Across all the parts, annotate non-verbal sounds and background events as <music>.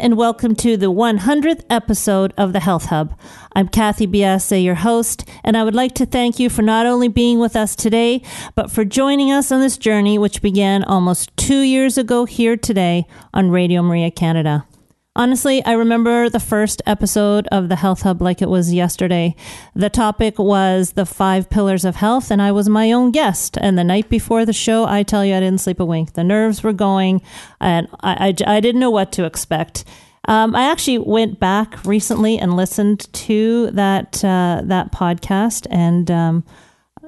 And welcome to the 100th episode of the Health Hub. I'm Kathy Biase, your host, and I would like to thank you for not only being with us today, but for joining us on this journey, which began almost two years ago here today on Radio Maria Canada. Honestly, I remember the first episode of the Health Hub like it was yesterday. The topic was the five pillars of health, and I was my own guest. And the night before the show, I tell you, I didn't sleep a wink. The nerves were going, and I, I, I didn't know what to expect. Um, I actually went back recently and listened to that uh, that podcast, and um,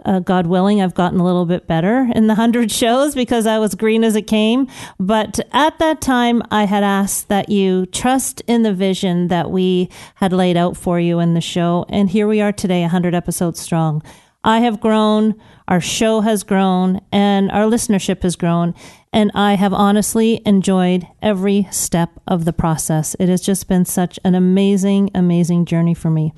uh, God willing, I've gotten a little bit better in the <laughs> 100 shows because I was green as it came. But at that time, I had asked that you trust in the vision that we had laid out for you in the show. And here we are today, 100 episodes strong. I have grown, our show has grown, and our listenership has grown. And I have honestly enjoyed every step of the process. It has just been such an amazing, amazing journey for me.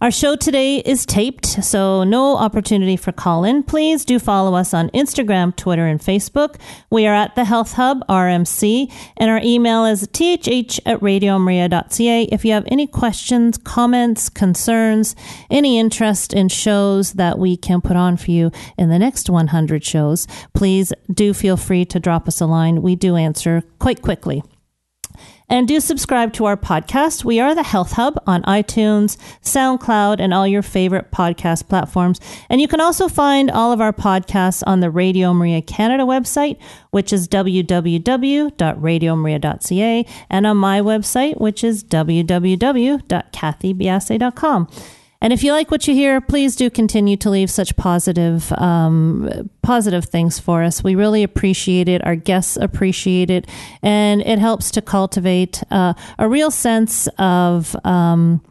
Our show today is taped, so no opportunity for call in. Please do follow us on Instagram, Twitter, and Facebook. We are at the Health Hub, RMC, and our email is thh at radiomaria.ca. If you have any questions, comments, concerns, any interest in shows that we can put on for you in the next 100 shows, please do feel free to drop us a line. We do answer quite quickly. And do subscribe to our podcast. We are the Health Hub on iTunes, SoundCloud, and all your favorite podcast platforms. And you can also find all of our podcasts on the Radio Maria Canada website, which is www.radiomaria.ca, and on my website, which is www.kathybiase.com. And if you like what you hear, please do continue to leave such positive, um, positive things for us. We really appreciate it. Our guests appreciate it, and it helps to cultivate uh, a real sense of. Um,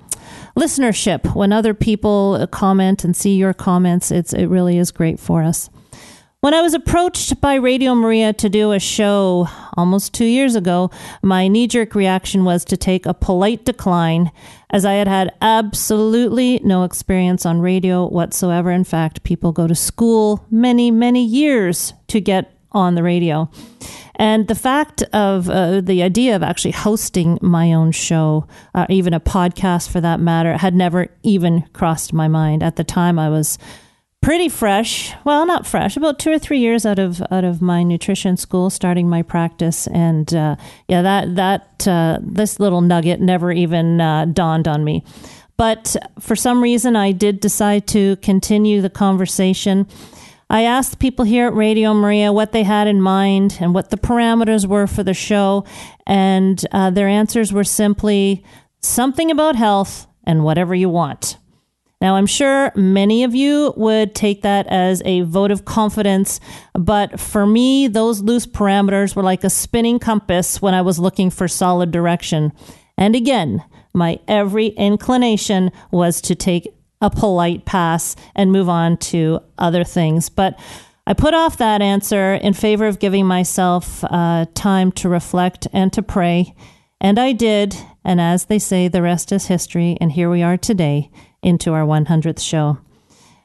listenership when other people comment and see your comments it's it really is great for us when I was approached by Radio Maria to do a show almost two years ago, my knee jerk reaction was to take a polite decline, as I had had absolutely no experience on radio whatsoever. In fact, people go to school many, many years to get on the radio. And the fact of uh, the idea of actually hosting my own show, uh, even a podcast for that matter, had never even crossed my mind. At the time, I was pretty fresh. Well, not fresh. About two or three years out of out of my nutrition school, starting my practice, and uh, yeah, that that uh, this little nugget never even uh, dawned on me. But for some reason, I did decide to continue the conversation. I asked people here at Radio Maria what they had in mind and what the parameters were for the show, and uh, their answers were simply something about health and whatever you want. Now, I'm sure many of you would take that as a vote of confidence, but for me, those loose parameters were like a spinning compass when I was looking for solid direction. And again, my every inclination was to take a polite pass and move on to other things. But I put off that answer in favor of giving myself uh, time to reflect and to pray. And I did. And as they say, the rest is history. And here we are today into our 100th show.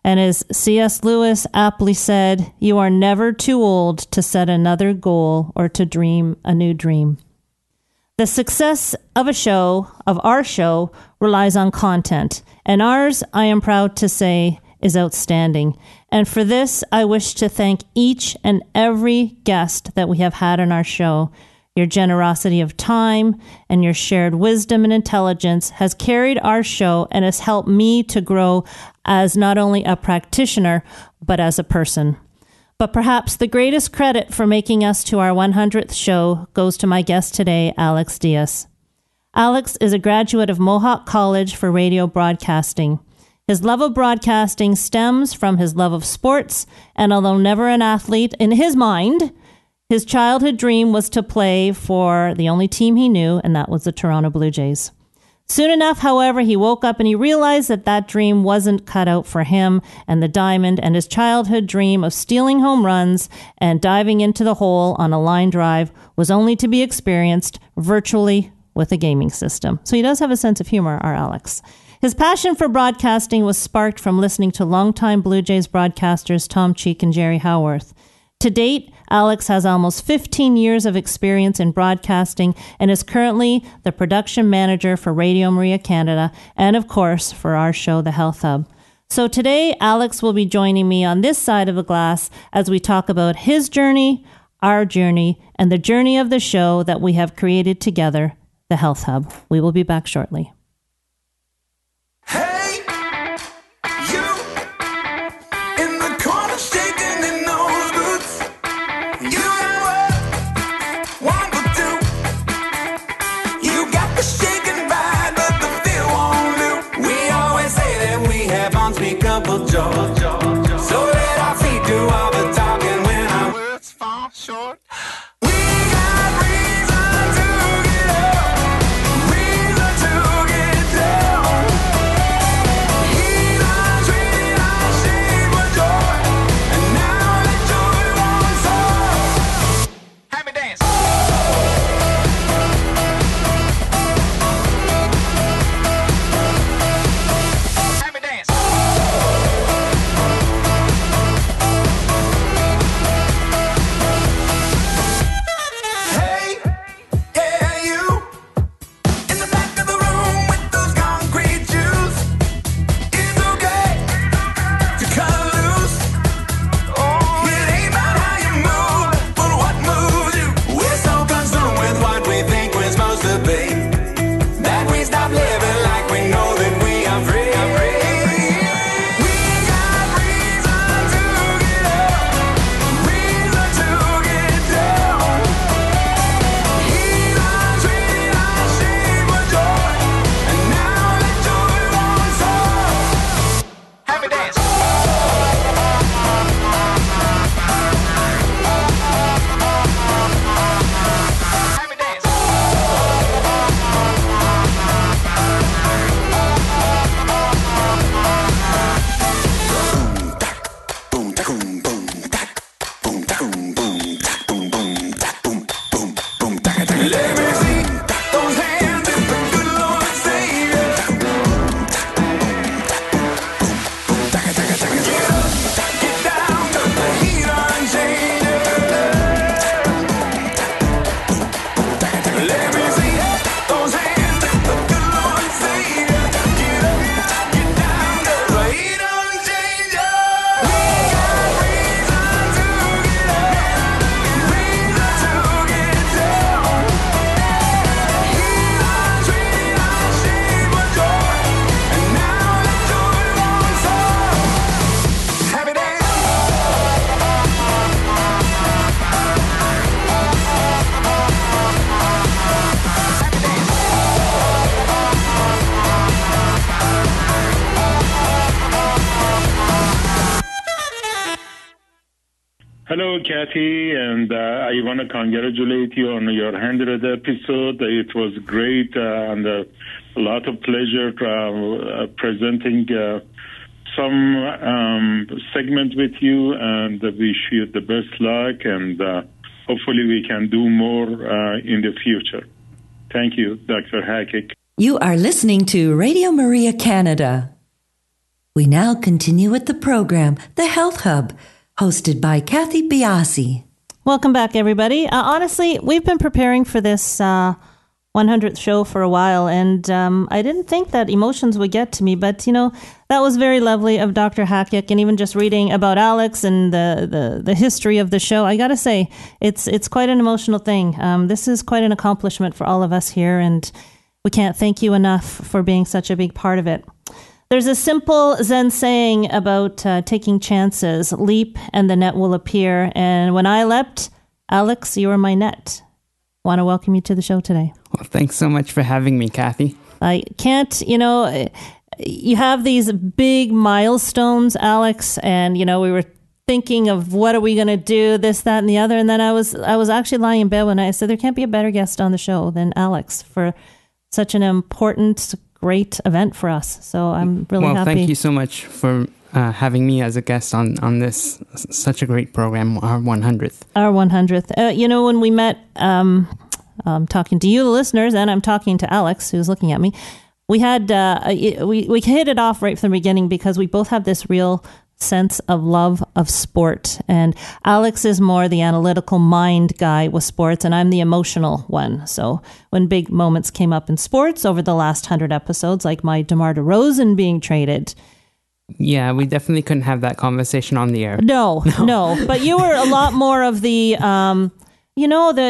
And as C.S. Lewis aptly said, you are never too old to set another goal or to dream a new dream. The success of a show, of our show, relies on content, and ours, I am proud to say, is outstanding. And for this, I wish to thank each and every guest that we have had on our show. Your generosity of time and your shared wisdom and intelligence has carried our show and has helped me to grow as not only a practitioner, but as a person. But perhaps the greatest credit for making us to our 100th show goes to my guest today, Alex Diaz. Alex is a graduate of Mohawk College for radio broadcasting. His love of broadcasting stems from his love of sports, and although never an athlete in his mind, his childhood dream was to play for the only team he knew, and that was the Toronto Blue Jays. Soon enough, however, he woke up and he realized that that dream wasn't cut out for him and the diamond, and his childhood dream of stealing home runs and diving into the hole on a line drive was only to be experienced virtually with a gaming system. So he does have a sense of humor, our Alex. His passion for broadcasting was sparked from listening to longtime Blue Jays broadcasters Tom Cheek and Jerry Howarth. To date, Alex has almost 15 years of experience in broadcasting and is currently the production manager for Radio Maria Canada and, of course, for our show, The Health Hub. So today, Alex will be joining me on this side of the glass as we talk about his journey, our journey, and the journey of the show that we have created together, The Health Hub. We will be back shortly. 100th episode. It was great uh, and uh, a lot of pleasure uh, presenting uh, some um, segment with you, and wish you the best luck, and uh, hopefully we can do more in the future. Thank you, Dr. Hackett. You are listening to Radio Maria Canada. We now continue with the program, The Health Hub hosted by Kathy Biase. Welcome back, everybody. Uh, honestly, we've been preparing for this uh, 100th show for a while, and um, I didn't think that emotions would get to me, but you know, that was very lovely of Dr. Hakyuk, and even just reading about Alex and the, the, the history of the show, I gotta say, it's, it's quite an emotional thing. Um, this is quite an accomplishment for all of us here, and we can't thank you enough for being such a big part of it. There's a simple Zen saying about uh, taking chances leap and the net will appear. And when I leapt, Alex, you were my net. Want to welcome you to the show today. Well, thanks so much for having me, Kathy. I can't, you know, you have these big milestones, Alex, and, you know, we were thinking of what are we going to do this that and the other and then i was i was actually lying in bed when i said there can't be a better guest on the show than alex for such an important great event for us. So I'm really well, happy. Well, thank you so much for uh, having me as a guest on, on this such a great program, our 100th. Our 100th. Uh, you know, when we met, um, I'm talking to you, the listeners, and I'm talking to Alex, who's looking at me. We had uh, we we hit it off right from the beginning because we both have this real sense of love of sport. And Alex is more the analytical mind guy with sports, and I'm the emotional one. So when big moments came up in sports over the last hundred episodes, like my DeMar DeRozan being traded, yeah, we definitely couldn't have that conversation on the air. No, <laughs> no. no. But you were a lot more of the um, you know the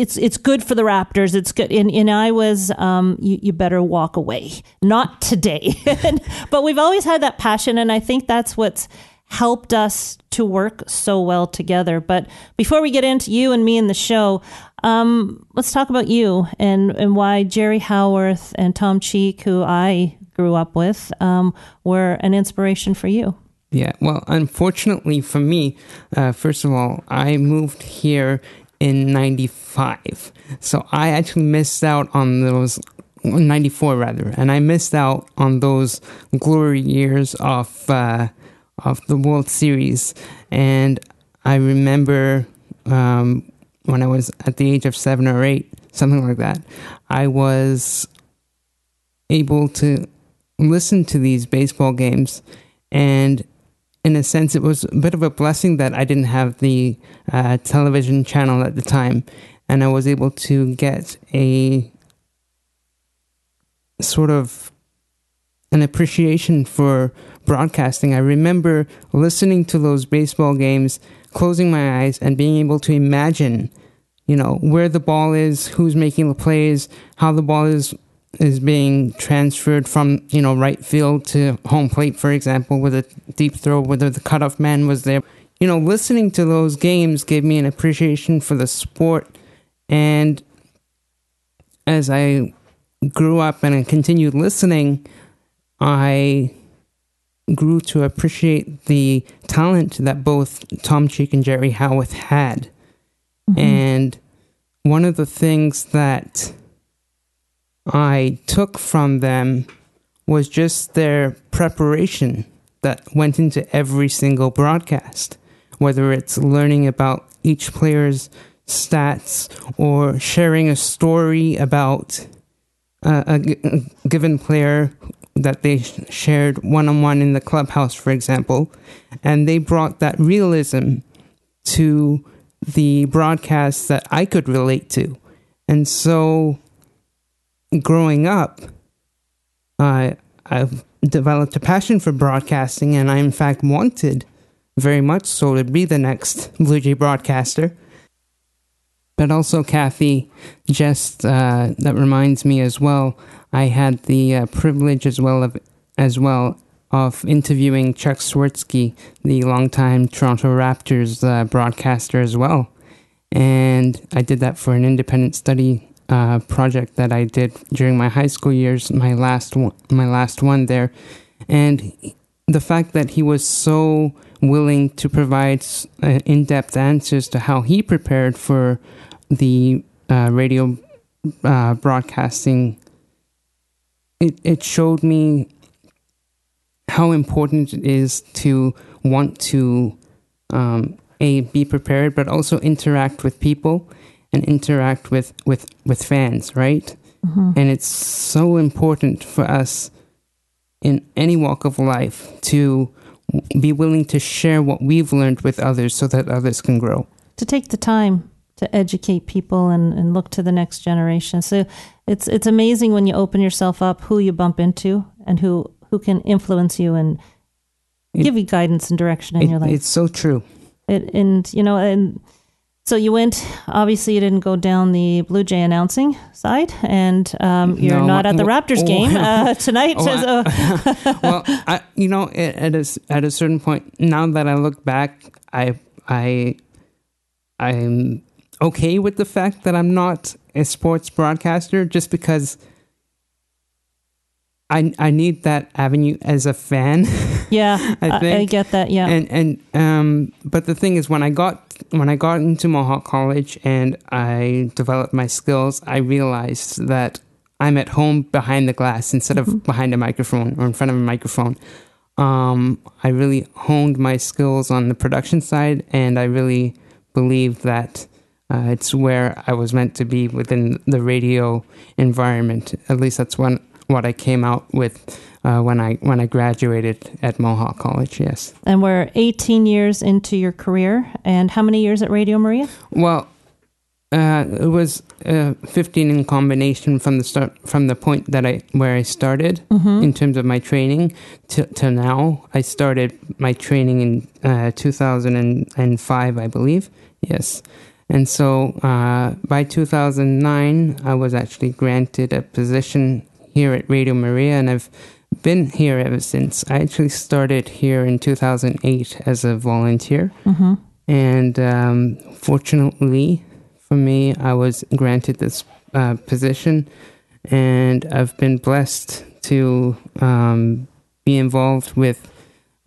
it's it's good for the raptors. It's good. And, and i was um, you, you better walk away. Not today. <laughs> But we've always had that passion and i think that's what's helped us to work so well together. But before we get into you and me and the show um, let's talk about you and, and why jerry howarth and tom cheek who i grew up with um, were an inspiration for you yeah, well, unfortunately for me, uh, first of all, I moved here in 95. So I actually missed out on those, 94 rather, and I missed out on those glory years of, uh, of the World Series. And I remember um, when I was at the age of seven or eight, something like that, I was able to listen to these baseball games and in a sense, it was a bit of a blessing that I didn't have the uh, television channel at the time, and I was able to get a sort of an appreciation for broadcasting. I remember listening to those baseball games, closing my eyes, and being able to imagine, you know, where the ball is, who's making the plays, how the ball is is being transferred from you know right field to home plate, for example, with a deep throw, whether the cutoff man was there. You know, listening to those games gave me an appreciation for the sport, and as I grew up and I continued listening, I grew to appreciate the talent that both Tom Cheek and Jerry Howarth had. Mm-hmm. And one of the things that I took from them was just their preparation that went into every single broadcast, whether it's learning about each player's stats or sharing a story about a, given player that they shared one on one in the clubhouse, for example. And they brought that realism to the broadcasts that I could relate to. And so growing up, I I've developed a passion for broadcasting, and I in fact wanted very much so to be the next Blue Jay broadcaster. But also, Kathy, just uh, that reminds me as well. I had the uh, privilege as well of as well of interviewing Chuck Swirsky, the longtime Toronto Raptors uh, broadcaster as well, and I did that for an independent study uh, project that I did during my high school years, my last one, my last one there, and the fact that he was so willing to provide uh, in-depth answers to how he prepared for the uh, radio uh, broadcasting, it it showed me how important it is to want to um, a be prepared, but also interact with people and interact with with with fans, right? Mm-hmm. And it's so important for us in any walk of life to be willing to share what we've learned with others so that others can grow. To take the time to educate people and, and look to the next generation. So it's it's amazing when you open yourself up who you bump into and who who can influence you and it, give you guidance and direction in it, your life. It's so true. It, and you know and So you went. Obviously, you didn't go down the Blue Jay announcing side, and um, you're No, not at the well, Raptors game <laughs> uh, tonight. oh, so- <laughs> well, I, you know, at a, at a certain point, now that I look back, I I I'm okay with the fact that I'm not a sports broadcaster, just because I I need that avenue as a fan. <laughs> yeah, I I, I get that. Yeah, and and um but the thing is when i got when i got into mohawk college and i developed my skills i realized that i'm at home behind the glass instead of behind a microphone or in front of a microphone um i really honed my skills on the production side and i really believe that uh, it's where i was meant to be within the radio environment at least that's when what i came out with uh, when I when I graduated at Mohawk College. Yes. and we're 18 years into your career, and how many years at Radio Maria? Well, uh, it was uh, 15 in combination from the start, from the point that I where I started in terms of my training to to now. I started my training in uh, 2005, I believe. Yes. And so uh, by 2009, I was actually granted a position here at Radio Maria, and I've been here ever since. I actually started here in 2008 as a volunteer. Mm-hmm. And um, fortunately for me, I was granted this uh, position, and I've been blessed to um, be involved with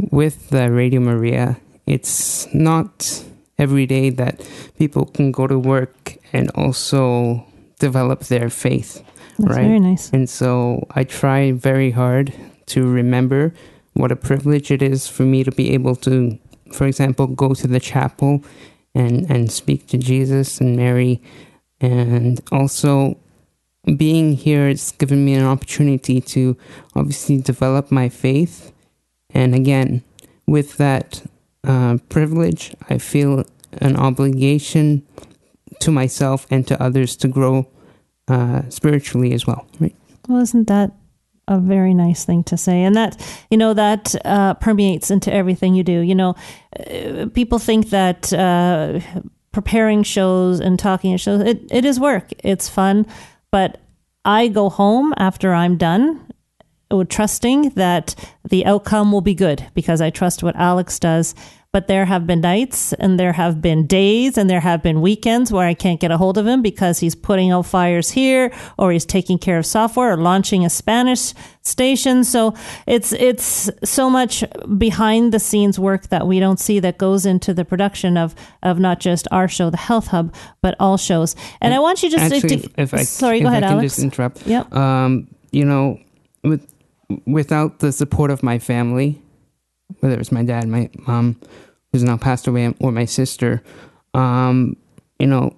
with uh, Radio Maria. It's not every day that people can go to work and also develop their faith, That's right? very nice. And so I try very hard to remember what a privilege it is for me to be able to, for example, go to the chapel and, and speak to Jesus and Mary. And also, being here has given me an opportunity to obviously develop my faith. And again, with that uh, privilege, I feel an obligation to myself and to others to grow uh, spiritually as well. Right? Well, isn't that a very nice thing to say? And that, you know, that uh, permeates into everything you do. You know, uh, people think that uh, preparing shows and talking at shows, it, it is work, it's fun. But I go home after I'm done trusting that the outcome will be good because I trust what Alex does. But there have been nights and there have been days and there have been weekends where I can't get a hold of him because he's putting out fires here or he's taking care of software or launching a Spanish station. So it's it's so much behind the scenes work that we don't see that goes into the production of of not just our show, the Health Hub, but all shows. And I want you just to, Actually, to- if, if I sorry, if go ahead, I can Alex. just interrupt. Yep. Um, you know, with without the support of my family, whether it's my dad, my mom, who's now passed away, or my sister, um, you know,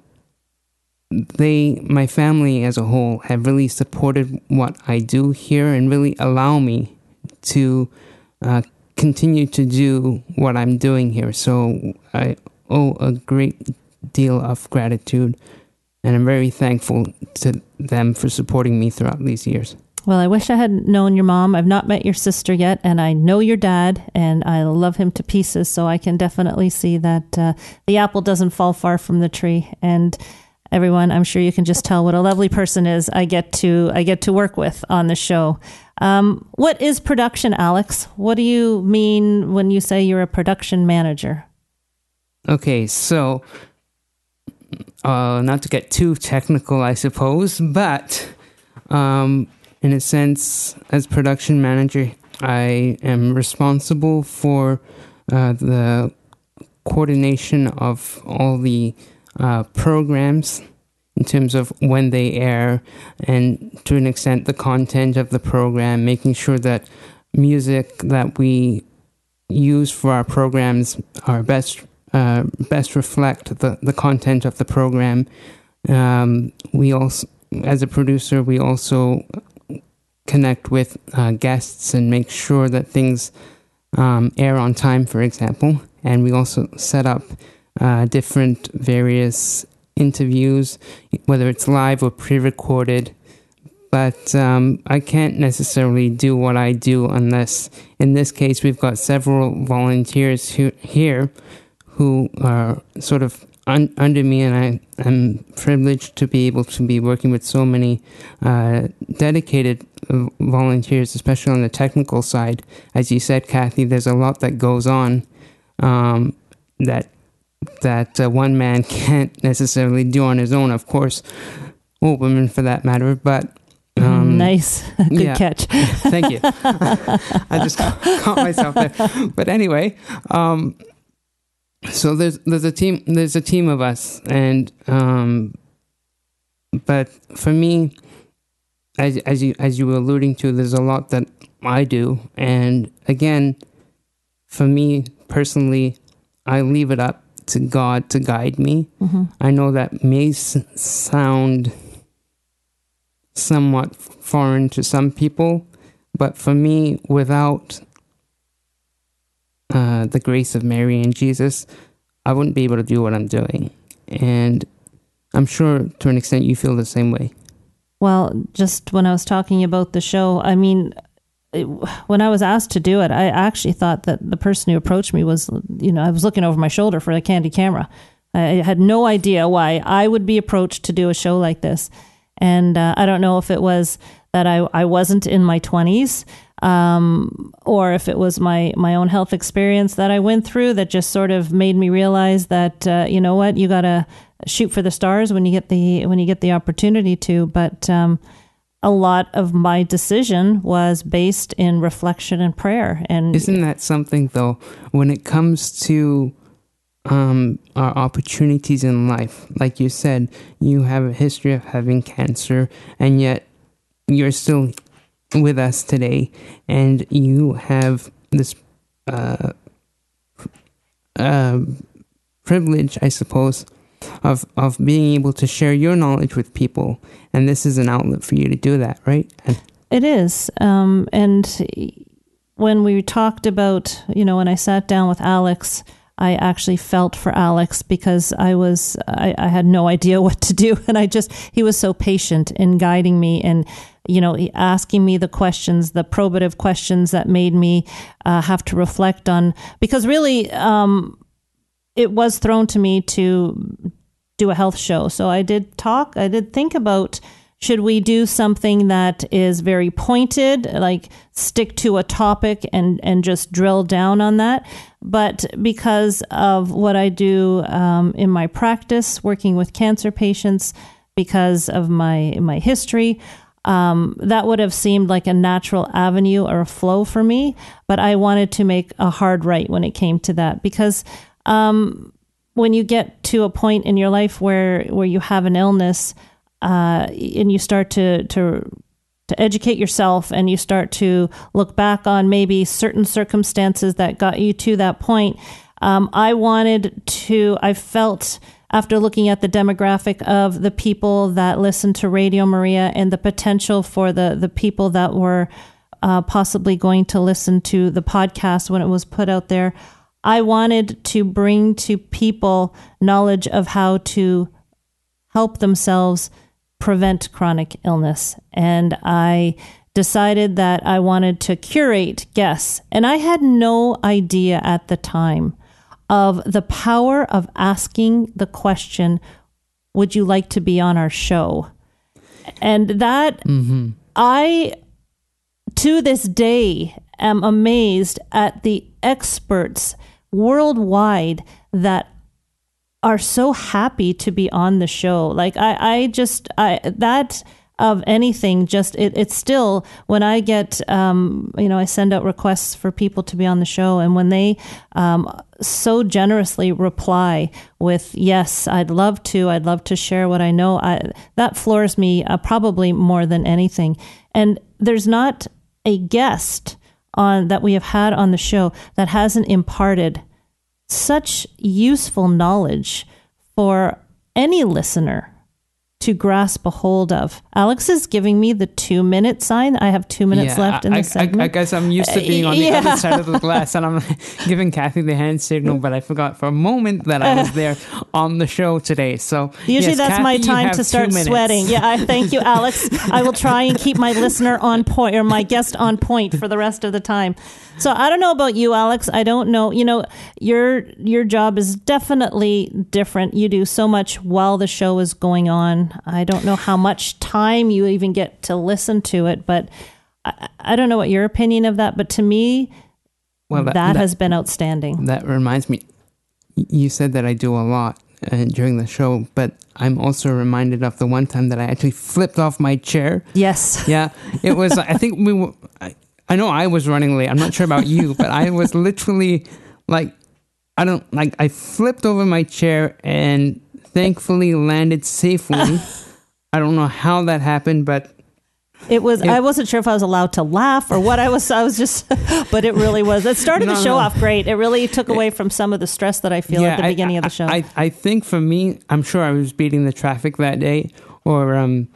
they, my family as a whole, have really supported what I do here and really allow me to uh, continue to do what I'm doing here. So I owe a great deal of gratitude, and I'm very thankful to them for supporting me throughout these years. Well, I wish I had known your mom. I've not met your sister yet, and I know your dad, and I love him to pieces. So I can definitely see that uh, the apple doesn't fall far from the tree. And everyone, I'm sure you can just tell what a lovely person is. I get to I get to work with on the show. Um, what is production, Alex? What do you mean when you say you're a production manager? Okay, so uh, not to get too technical, I suppose, but um, in a sense, as production manager, I am responsible for uh, the coordination of all the uh, programs in terms of when they air and to an extent the content of the program, making sure that music that we use for our programs are best uh, best reflect the, the content of the program. Um, we also, as a producer, we also connect with uh, guests and make sure that things um, air on time, for example. And we also set up uh, different various interviews, whether it's live or pre-recorded. But um, I can't necessarily do what I do unless, in this case, we've got several volunteers who, here who are sort of un- under me, and I am privileged to be able to be working with so many uh, dedicated volunteers, especially on the technical side. As you said, Kathy, there's a lot that goes on um, that that uh, one man <laughs> can't necessarily do on his own. Of course, or women for that matter, but. Um, nice, <laughs> good yeah. catch. <laughs> Thank you. I just caught myself there. But anyway, um, so there's there's a team there's a team of us and um but for me as as you as you were alluding to there's a lot that I do and again for me personally I leave it up to God to guide me Mm-hmm. I know that may s- sound somewhat foreign to some people but for me without uh, the grace of Mary and Jesus, I wouldn't be able to do what I'm doing. And I'm sure to an extent you feel the same way. Well, just when I was talking about the show, I mean, when I was asked to do it, I actually thought that the person who approached me was, you know, I was looking over my shoulder for a candy camera. I had no idea why I would be approached to do a show like this. And uh, I don't know if it was that I, I wasn't in my 20s um, or if it was my, my own health experience that I went through that just sort of made me realize that, uh, you know what, you got to shoot for the stars when you get the when you get the opportunity to. But um, a lot of my decision was based in reflection and prayer. And Isn't that something, though, when it comes to um, our opportunities in life? Like you said, you have a history of having cancer, and yet you're still with us today, and you have this uh, uh, privilege, I suppose, of of being able to share your knowledge with people, and this is an outlet for you to do that, right? And It is. Um, and when we talked about, you know, when I sat down with Alex, I actually felt for Alex because I was, I, I had no idea <laughs> what to do. And I just, he was so patient in guiding me and, you know, asking me the questions, the probative questions that made me uh, have to reflect on, because really, um, it was thrown to me to do a health show. So I did talk, I did think about should we do something that is very pointed, like stick to a topic and, and just drill down on that? But because of what I do um, in my practice, working with cancer patients, because of my my history, um, that would have seemed like a natural avenue or a flow for me. But I wanted to make a hard right when it came to that because um, when you get to a point in your life where where you have an illness uh, and you start to to to educate yourself and you start to look back on maybe certain circumstances that got you to that point um, i wanted to i felt after looking at the demographic of the people that listen to radio maria and the potential for the the people that were uh, possibly going to listen to the podcast when it was put out there I wanted to bring to people knowledge of how to help themselves prevent chronic illness. And I decided that I wanted to curate guests. And I had no idea at the time of the power of asking the question, Would you like to be on our show? And that mm-hmm. I, to this day, am amazed at the experts worldwide that are so happy to be on the show. Like I, I just I that of anything just it, it's still when I get um, you know I send out requests for people to be on the show and when they um, so generously reply with yes I'd love to I'd love to share what I know I, that floors me uh, probably more than anything and there's not a guest on that we have had on the show that hasn't imparted such useful knowledge for any listener to grasp a hold of. Alex is giving me the two minute sign. I have two minutes left in the I, segment. I, guess I'm used to uh, being on the Yeah. other side of the glass, and I'm <laughs> giving Kathy the hand signal, but I forgot for a moment that I was there <laughs> on the show today. So Usually yes, that's my Kathy, you time to start sweating. Yeah, I thank you, <laughs> Alex. I will try and keep my listener on point or my guest on point for the rest of the time. So I don't know about you, Alex. I don't know. You know, your your job is definitely different. You do so much while the show is going on. I don't know how much time you even get to listen to it, but I, I don't know what your opinion of that. But to me, Well, that, that- that- has been outstanding. That reminds me, you said that I do a lot uh, during the show, but I'm also reminded of the one time that I actually flipped off my chair. Yes. <laughs> Yeah, it was. I think we were. I, I know I was running late. I'm not sure about you, but I was literally like, I don't like. I flipped over my chair and thankfully landed safely. <laughs> I don't know how that happened, but It was. I wasn't sure if I was allowed to laugh or what. I was. I was just. <laughs> But it really was. It started the show no. off great. It really took away from some of the stress that I feel at the I- beginning of the show. I, I think for me, I'm sure I was beating the traffic that day, or um.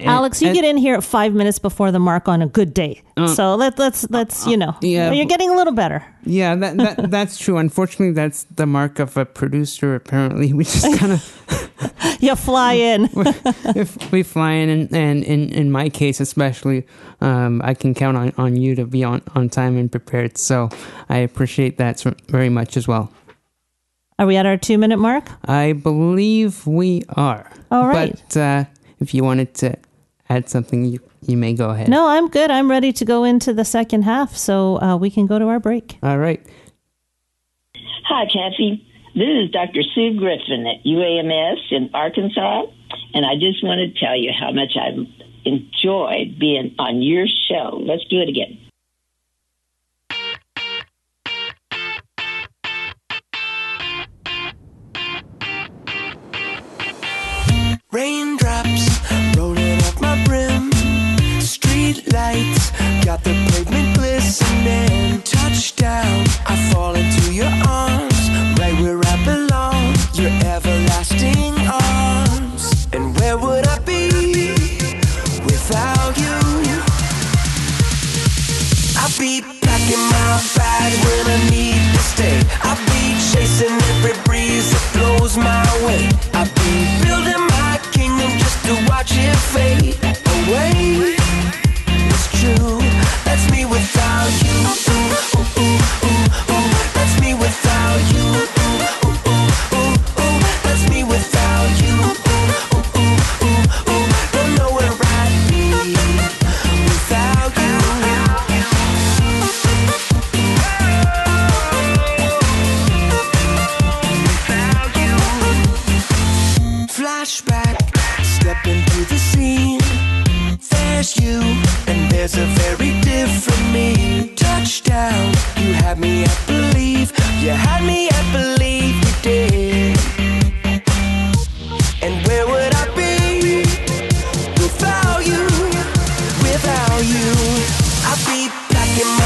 And- Alex, you and- get in here at five minutes before the mark on a good day. so let, let's let's you know. Uh, yeah. you're getting a little better. Yeah, that, that <laughs> that's true. Unfortunately, that's the mark of a producer. Apparently, we just <laughs> kind of You fly in. <laughs> if we fly in, and, and in in my case especially, um, I can count on, on you to be on, on time and prepared. So I appreciate that very much as well. Are we at our two minute mark? I believe we are. All right. But uh, if you wanted to add something, you you may go ahead. No, I'm good. I'm ready to go into the second half, so uh, we can go to our break. All right. Hi, Kathy. This is Dr. Sue Griffin at UAMS in Arkansas, and I just want to tell you how much I've enjoyed being on your show. Let's do it again.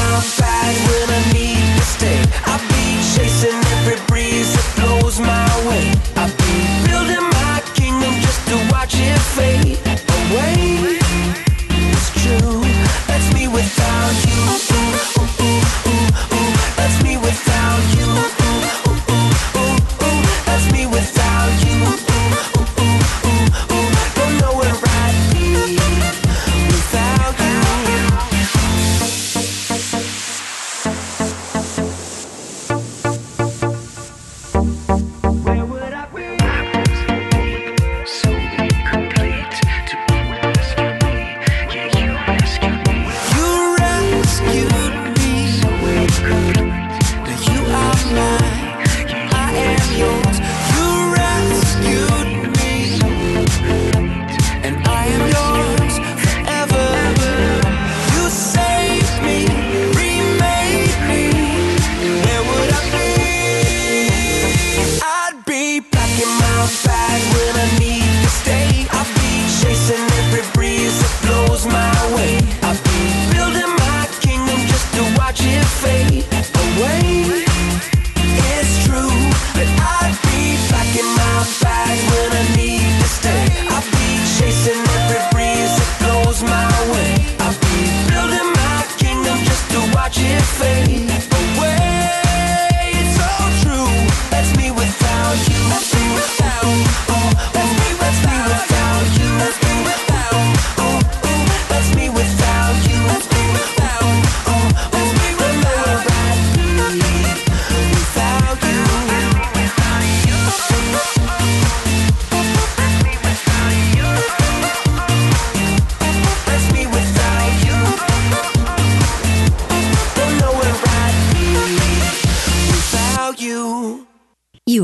Packing my bag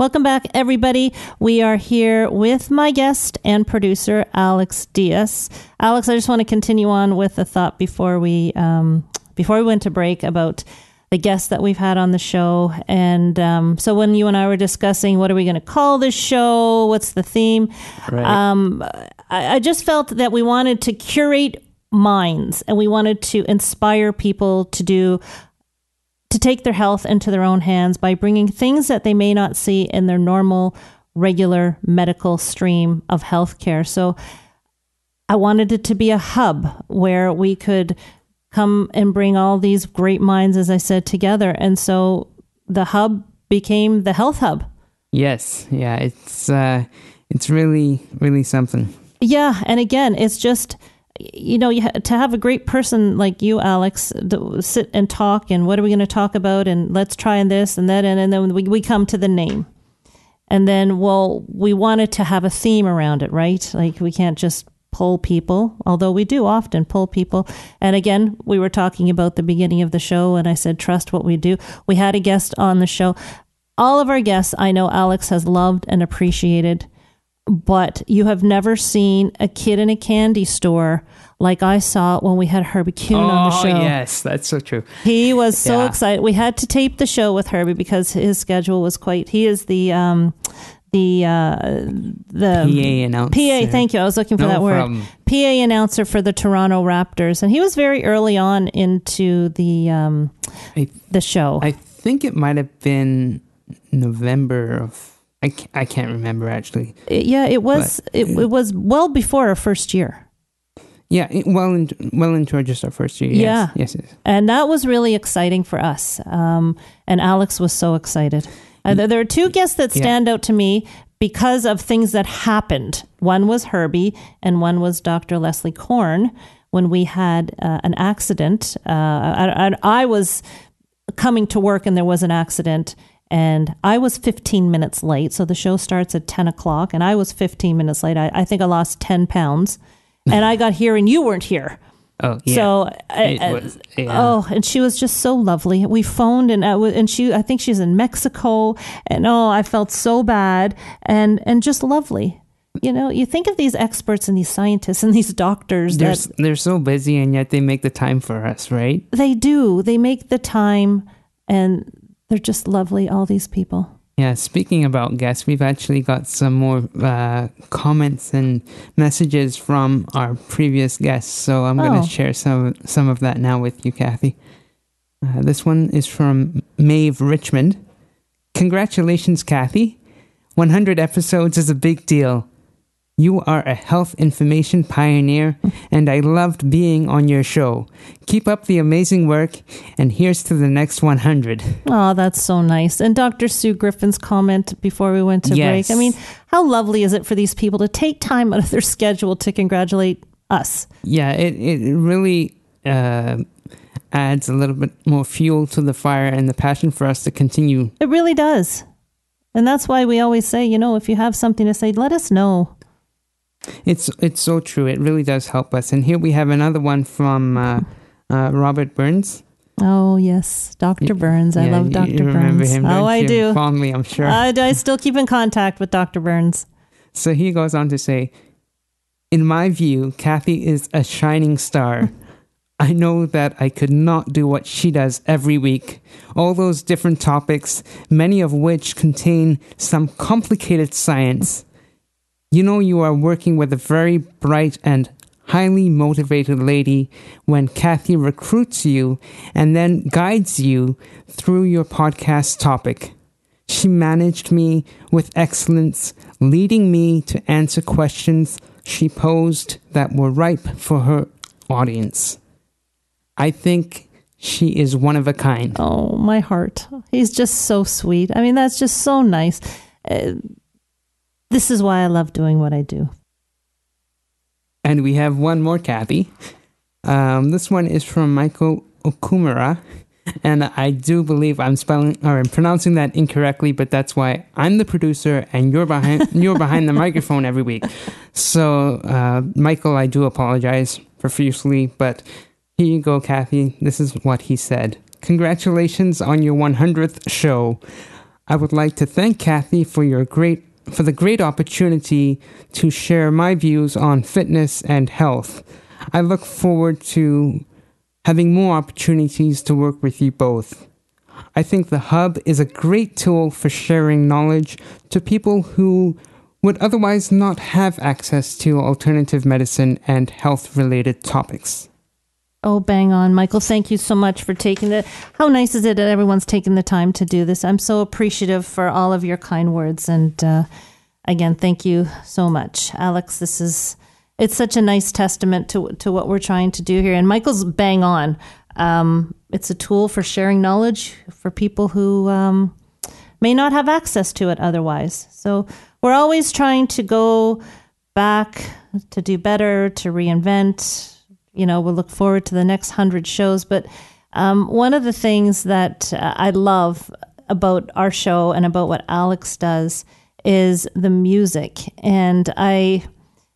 Welcome back, everybody. We are here with my guest and producer, Alex Diaz. Alex, I just want to continue on with a thought before we um, before we went to break about the guests that we've had on the show. And um, so when you and I were discussing what are we going to call this show, what's the theme, Right. um, I, I just felt that we wanted to curate minds and we wanted to inspire people to do to take their health into their own hands by bringing things that they may not see in their normal regular medical stream of healthcare. So i wanted it to be a hub where we could come and bring all these great minds as i said together. And so the hub became the health hub. Yes, yeah, it's uh, it's really really something. Yeah, and again, it's just you know you ha- to have a great person like you, Alex, to sit and talk, and what are we going to talk about, and let's try and this and that, and, and then we we come to the name, and then well, we wanted to have a theme around it, right? Like we can't just pull people, although we do often pull people. And again, we were talking about the beginning of the show, and I said trust what we do. We had a guest on the show. All of our guests, I know Alex has loved and appreciated but you have never seen a kid in a candy store like I saw when we had Herbie Kuhn on the oh show. yes, that's so true. He was so Yeah. excited. We had to tape the show with Herbie because his schedule was quite. He is the um, the uh, the PA announcer. PA. Thank you. I was looking for No that word. problem. PA announcer for the Toronto Raptors, and he was very early on into the um, I, the show. I think it might have been November of. I, ca- I can't remember actually. It- yeah, it was. But, it, it was well before our first year. Yeah, it, well, in, well into just our first year. Yes, Yeah. yes, yes. and that was really exciting for us. Um, and Alex was so excited. Uh, there- are two guests that Yeah. stand out to me because of things that happened. One was Herbie, and one was Dr. Leslie Korn when we had uh, an accident. Uh, I, I, I was coming to work, and there was an accident. And I was 15 minutes late. So the show starts at 10 o'clock, and I was 15 minutes late. I, I think I lost 10 pounds. <laughs> And I got here, and you weren't here. Oh, yeah. So, I, was- yeah. oh, and she was just so lovely. We phoned, and I wa- and she, I think she's in Mexico, and oh, I felt so bad, and and just lovely. You know, you think of these experts and these scientists and these doctors they're that they're so busy and yet they make the time for us, right? they do. They make the time, and they're just lovely. All these people. Yeah, speaking about guests, we've actually got some more uh, comments and messages from our previous guests. So I'm going Oh. to share some some of that now with you, Kathy. Uh, this one is from Maeve Richmond. Congratulations, Kathy. 100 episodes is a big deal. You are a health information pioneer, and I loved being on your show. Keep up the amazing work, and here's to the next 100. Oh, that's so nice. And Dr. Sue Griffin's comment before we went to Yes. break. I mean, how lovely is it for these people to take time out of their schedule to congratulate us? yeah it, it really uh, adds a little bit more fuel to the fire and the passion for us to continue It really does. And that's why we always say, you know, if you have something to say, let us know. It's it's so true it really does help us and here we have another one from uh, uh, robert burns Oh, yes. Dr. Burns. I Yeah, love you- Dr. you remember Burns. him, oh, I do. fondly i'm sure I, I still keep in contact with Dr. Burns. so he goes on to say in my view kathy is a shining star I know that I could not do what she does every week. All those different topics, many of which contain some complicated science. You know, you are working with a very bright and highly motivated lady when Kathy recruits you and then guides you through your podcast topic. She managed me with excellence, leading me to answer questions she posed that were ripe for her audience. I think she is one of a kind. Oh, my heart. He's just so sweet. I mean, that's just so nice. Uh, this is why I love doing what I do. And we have one more Kathy. Um, this one is from Michael Okumura, and I do believe I'm spelling or I'm pronouncing that incorrectly, but that's why I'm the producer and you're behind <laughs> you're behind the microphone every week. So, uh, Michael, I do apologize profusely, but here you go, Kathy. This is what he said. Congratulations on your 100th show. I would like to thank Kathy for your great for the great opportunity to share my views on fitness and health. I look forward to having more opportunities to work with you both. I think the hub is a great tool for sharing knowledge to people who would otherwise not have access to alternative medicine and health related topics. Oh, bang on, Michael. Thank you so much for taking the. How nice is it that everyone's taking the time to do this? I'm so appreciative for all of your kind words. And uh, again, thank you so much. Alex, this is. It's such a nice testament to, to what we're trying to do here. And Michael's bang on. Um, it's a tool for sharing knowledge for people who um, may not have access to it otherwise. So we're always trying to go back to do better, to reinvent, you know, we'll look forward to the next hundred shows. But um, one of the things that uh, I love about our show and about what Alex does is the music. And I,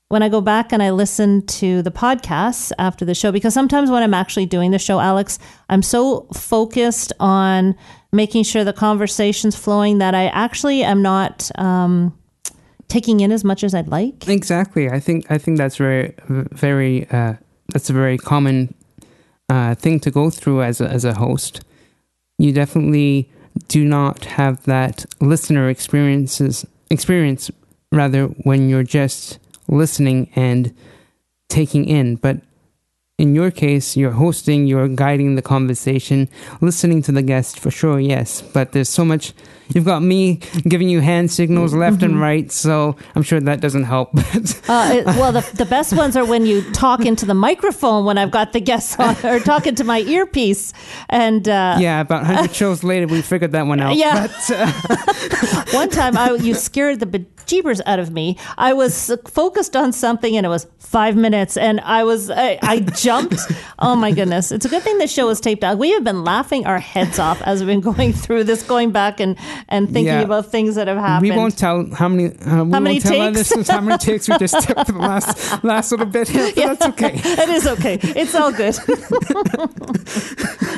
when I go back and I listen to the podcasts after the show, because sometimes when I'm actually doing the show, Alex, I'm so focused on making sure the conversation's flowing that I actually am not. Um, taking in as much as I'd like. Exactly. I think I think that's very very uh, that's a very common uh, thing to go through as a, as a host. You definitely do not have that listener experiences experience rather when you're just listening and taking in. But in your case, you're hosting, you're guiding the conversation, listening to the guest for sure, yes. But there's so much. You've got me giving you hand signals left mm-hmm. and right, so I'm sure that doesn't help. <laughs> uh, it, well, the, the best ones are when you talk into the microphone when I've got the guests on, <laughs> or talk into my earpiece. And uh, yeah, about 100 shows later, we figured that one out. <laughs> Yeah. But, uh, one time, I, you scared the bejeebers out of me. I was focused on something, and it was five minutes, and I was I, I jumped. oh my goodness! It's a good thing the show was taped out. We have been laughing our heads off as we've been going through this, going back and and thinking yeah. about things that have happened. We won't tell how many uh, how many takes. how many takes we just took for the last <laughs> last little bit. Here, yeah, that's okay. <laughs> it is okay. It's all good.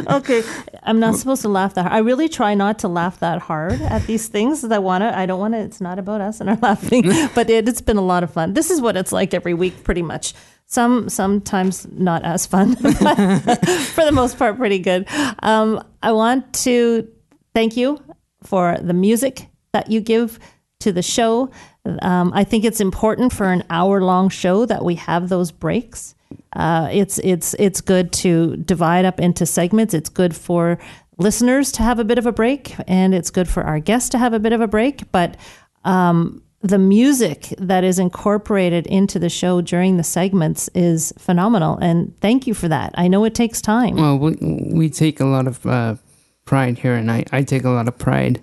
<laughs> okay, I'm not supposed to laugh that hard. I really try not to laugh that hard at these things. I want to. I don't want to. It's not about us and our laughing, but it, it's been a lot of fun. This is what it's like every week, pretty much. Some sometimes not as fun, but for the most part, pretty good. Um, I want to thank you for the music that you give to the show. Um, I think it's important for an hour long show that we have those breaks. Uh, it's it's it's good to divide up into segments. It's good for listeners to have a bit of a break, and it's good for our guests to have a bit of a break. But um, the music that is incorporated into the show during the segments is phenomenal. And thank you for that. I know it takes time. Well, we, we take a lot of uh, pride here, and I, I take a lot of pride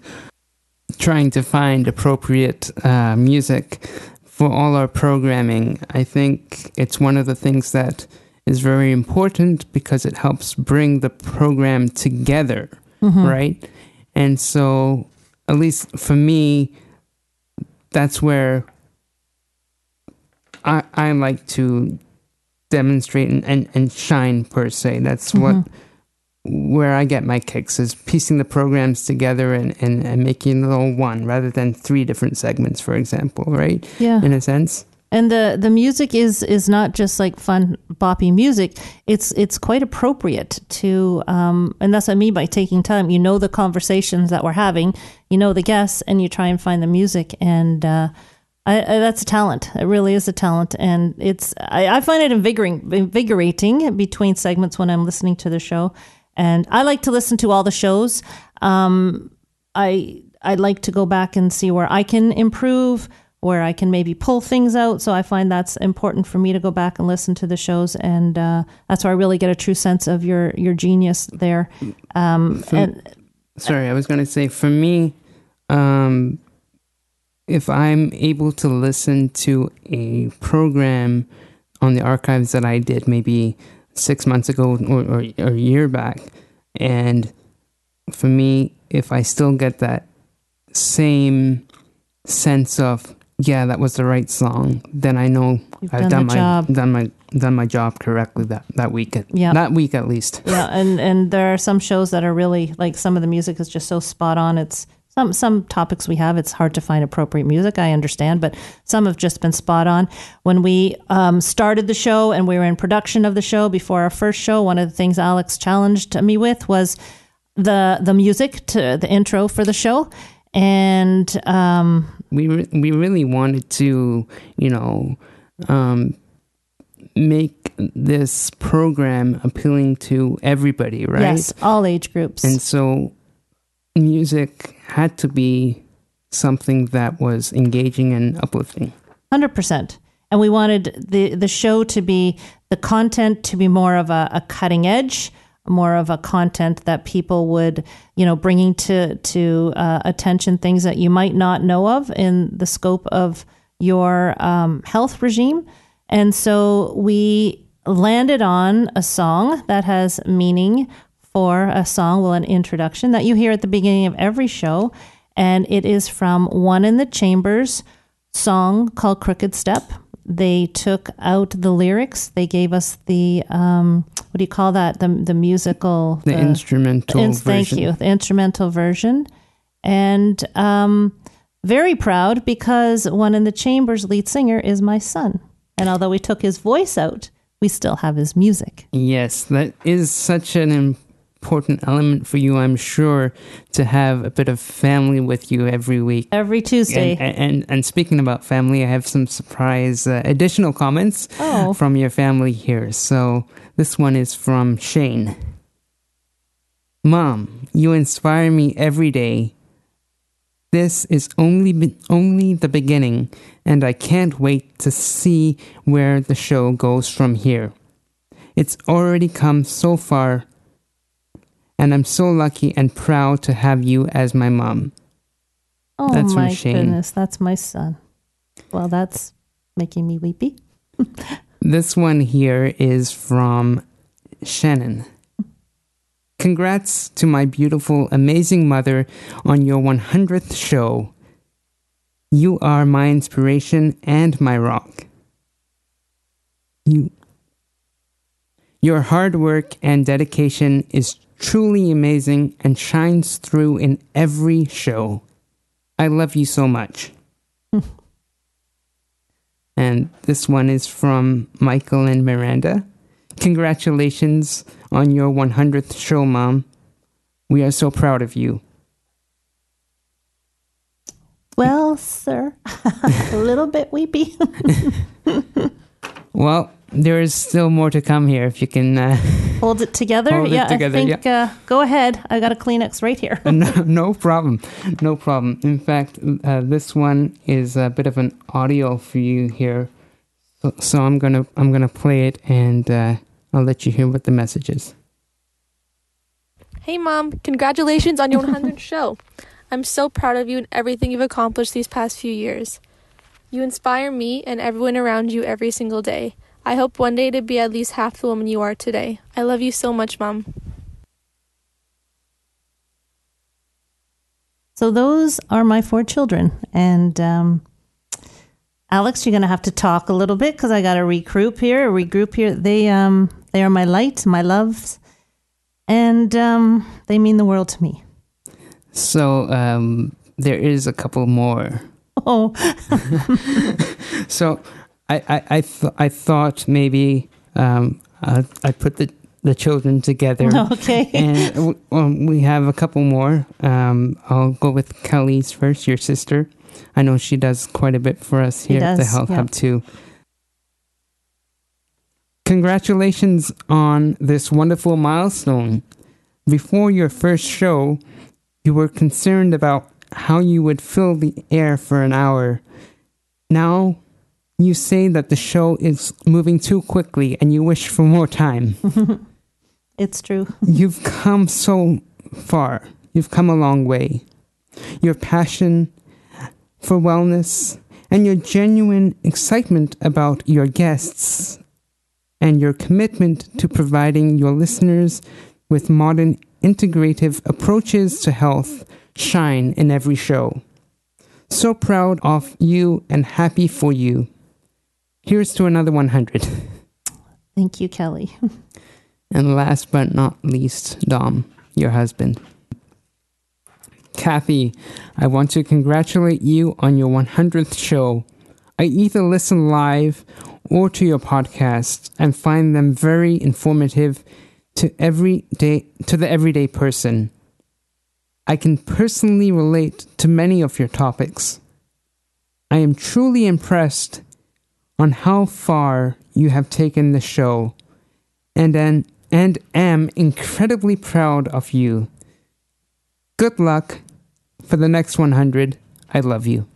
trying to find appropriate uh, music for all our programming. I think it's one of the things that is very important because it helps bring the program together, mm-hmm. right? And so, at least for me, that's where I I like to demonstrate and, and, and shine per se. That's mm-hmm. what where I get my kicks is piecing the programs together and, and, and making it all one rather than three different segments, for example, right? Yeah. In a sense. And the, the music is is not just like fun boppy music. It's it's quite appropriate to um, and that's what I mean by taking time. You know the conversations that we're having, you know the guests, and you try and find the music. And uh, I, I, that's a talent. It really is a talent, and it's I, I find it invigorating, invigorating between segments when I'm listening to the show. And I like to listen to all the shows. Um, I I like to go back and see where I can improve where I can maybe pull things out. So I find that's important for me to go back and listen to the shows, and uh, that's where I really get a true sense of your your genius there. Um, for, and, sorry, I was going to say for me, um, if I'm able to listen to a program on the archives that I did maybe six months ago or, or, or a year back. And for me, if I still get that same sense of yeah, that was the right song, then I know You've I've done done my job. done my done my job correctly that that week. at- Yeah. that week at least. yeah, and and there are some shows that are really like some of the music is just so spot on. It's some some topics we have. It's hard to find appropriate music. I understand, but some have just been spot on. When we um, started the show and we were in production of the show before our first show, one of the things Alex challenged me with was the the music to the intro for the show, and um, we re- we really wanted to, you know, um, make this program appealing to everybody, right? yes, all age groups. And so, music had to be something that was engaging and uplifting. Hundred percent. And we wanted the the show to be the content to be more of a, a cutting edge, more of a content that people would, you know, bringing to to uh, attention things that you might not know of in the scope of your um, health regime. And so we landed on a song that has meaning for a song, well, an introduction that you hear at the beginning of every show. And it is from One in the Chambers song called Crooked Step. They took out the lyrics. They gave us the um, what do you call that? The the musical The instrumental ins- Thank version. you, the instrumental version, and um, very proud because one in the Chambers lead singer is my son. And although we took his voice out, we still have his music. Yes, that is such an important element for you, I'm sure, to have a bit of family with you every week. Every Tuesday. And, and and speaking about family, I have some surprise uh, additional comments Oh. from your family here. So this one is from Shane. Mom, you inspire me every day. This is only be- only the beginning, and I can't wait to see where the show goes from here. It's already come so far, and I'm so lucky and proud to have you as my mom. oh that's my goodness, that's my son. Well, that's making me weepy. <laughs> This one here is from Shannon. Congrats to my beautiful, amazing mother on your 100th show. You are my inspiration and my rock. You Your hard work and dedication is truly amazing and shines through in every show. I love you so much. <laughs> And this one is from Michael and Miranda. Congratulations on your 100th show, Mom. We are so proud of you. Well, sir, <laughs> a little bit weepy. <laughs> Well, there is still more to come here if you can. Uh, <laughs> Hold it together. Hold it yeah, together, I think. Uh, go ahead. I got a Kleenex right here. <laughs> no, no problem. No problem. In fact, uh, this one is a bit of an audio for you here. So, so I'm gonna I'm gonna play it and uh, I'll let you hear what the message is. Hey, Mom, congratulations on your <laughs> 100th show. I'm so proud of you and everything you've accomplished these past few years. You inspire me and everyone around you every single day. I hope one day to be at least half the woman you are today. I love you so much, Mom. So those are my four children, and um, Alex, you're going to have to talk a little bit because I got to regroup here. Regroup here. They um they are my light, my loves, and um, they mean the world to me. So um, there is a couple more. Oh, <laughs> So I I I, th- I thought maybe um, uh, I put the the children together. <laughs> okay. and w- um, we have a couple more. Um, I'll go with Kelly's first, your sister. I know she does quite a bit for us here at the Health yeah. Hub too. Congratulations on this wonderful milestone. Before your first show, you were concerned about how you would fill the air for an hour. Now you say that the show is moving too quickly and you wish for more time. <laughs> It's true. You've come so far. You've come a long way. Your passion for wellness and your genuine excitement about your guests and your commitment to providing your listeners with modern integrative approaches to health shine in every show. So proud of you and happy for you. Here's to another 100. Thank you, Kelly. <laughs> And last but not least, Dom, your husband. Kathy, I want to congratulate you on your 100th show. I either listen live or to your podcast and find them very informative to every day to the everyday person. I can personally relate to many of your topics. I am truly impressed on how far you have taken the show and an, and am incredibly proud of you. Good luck for the next 100. I love you.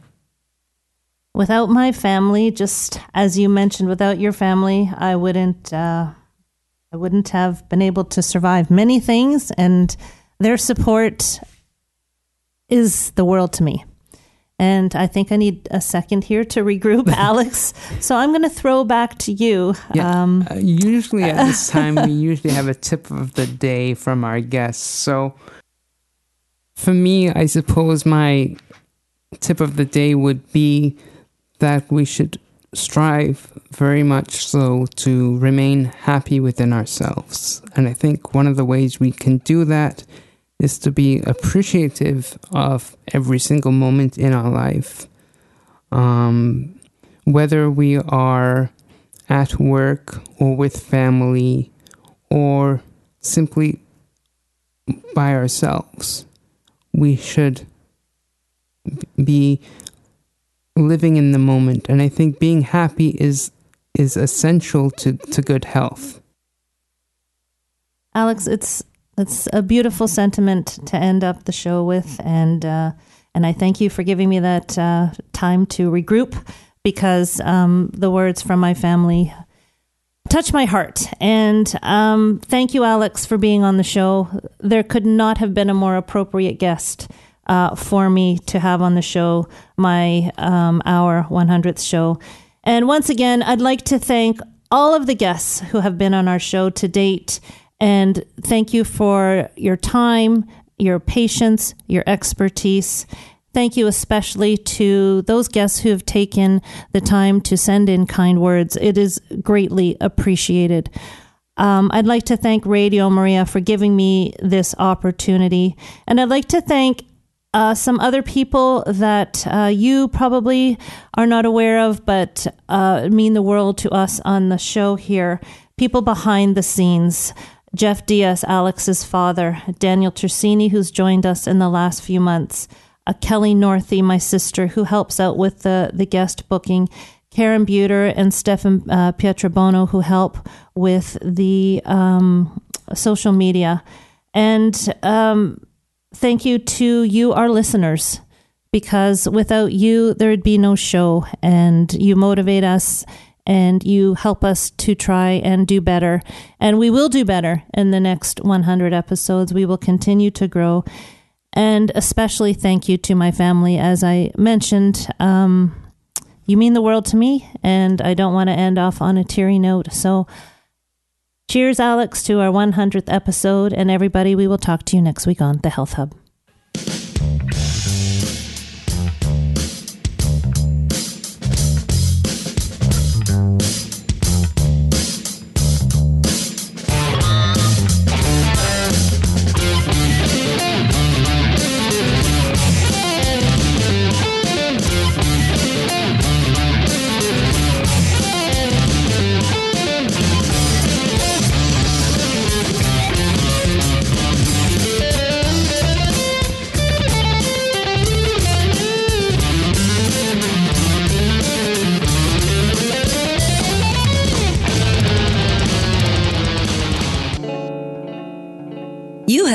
Without my family, just as you mentioned, without your family, I wouldn't uh, I wouldn't have been able to survive many things and their support is the world to me. And I think I need a second here to regroup, <laughs> Alex. So I'm going to throw back to you. Yeah. Um, uh, usually at this time, we usually have a tip of the day from our guests. So for me, I suppose my tip of the day would be that we should strive very much so to remain happy within ourselves. And I think one of the ways we can do that is to be appreciative of every single moment in our life. Um, whether we are at work or with family or simply by ourselves, we should be living in the moment. And I think being happy is is essential to, to good health. Alex, it's it's a beautiful sentiment to end up the show with, and uh, and I thank you for giving me that uh, time to regroup because um, the words from my family touch my heart. And um, thank you, Alex, for being on the show. There could not have been a more appropriate guest uh, for me to have on the show, my um, our 100th show. And once again, I'd like to thank all of the guests who have been on our show to date. And thank you for your time, your patience, your expertise. Thank you especially to those guests who have taken the time to send in kind words. It is greatly appreciated. Um, I'd like to thank Radio Maria for giving me this opportunity. And I'd like to thank uh, some other people that uh, you probably are not aware of, but uh, mean the world to us on the show here. People behind the scenes. Jeff Diaz, Alex's father, Daniel Tersini, who's joined us in the last few months, uh, Kelly Northey, my sister, who helps out with the, the guest booking, Karen Buter and Stefan uh, Pietrobono, who help with the um, social media. And um, thank you to you, our listeners, because without you, there would be no show, and you motivate us and you help us to try and do better. And we will do better in the next 100 episodes. We will continue to grow. And especially thank you to my family. As I mentioned, um, you mean the world to me, and I don't want to end off on a teary note. So, cheers, Alex, to our 100th episode. And everybody, we will talk to you next week on The Health Hub.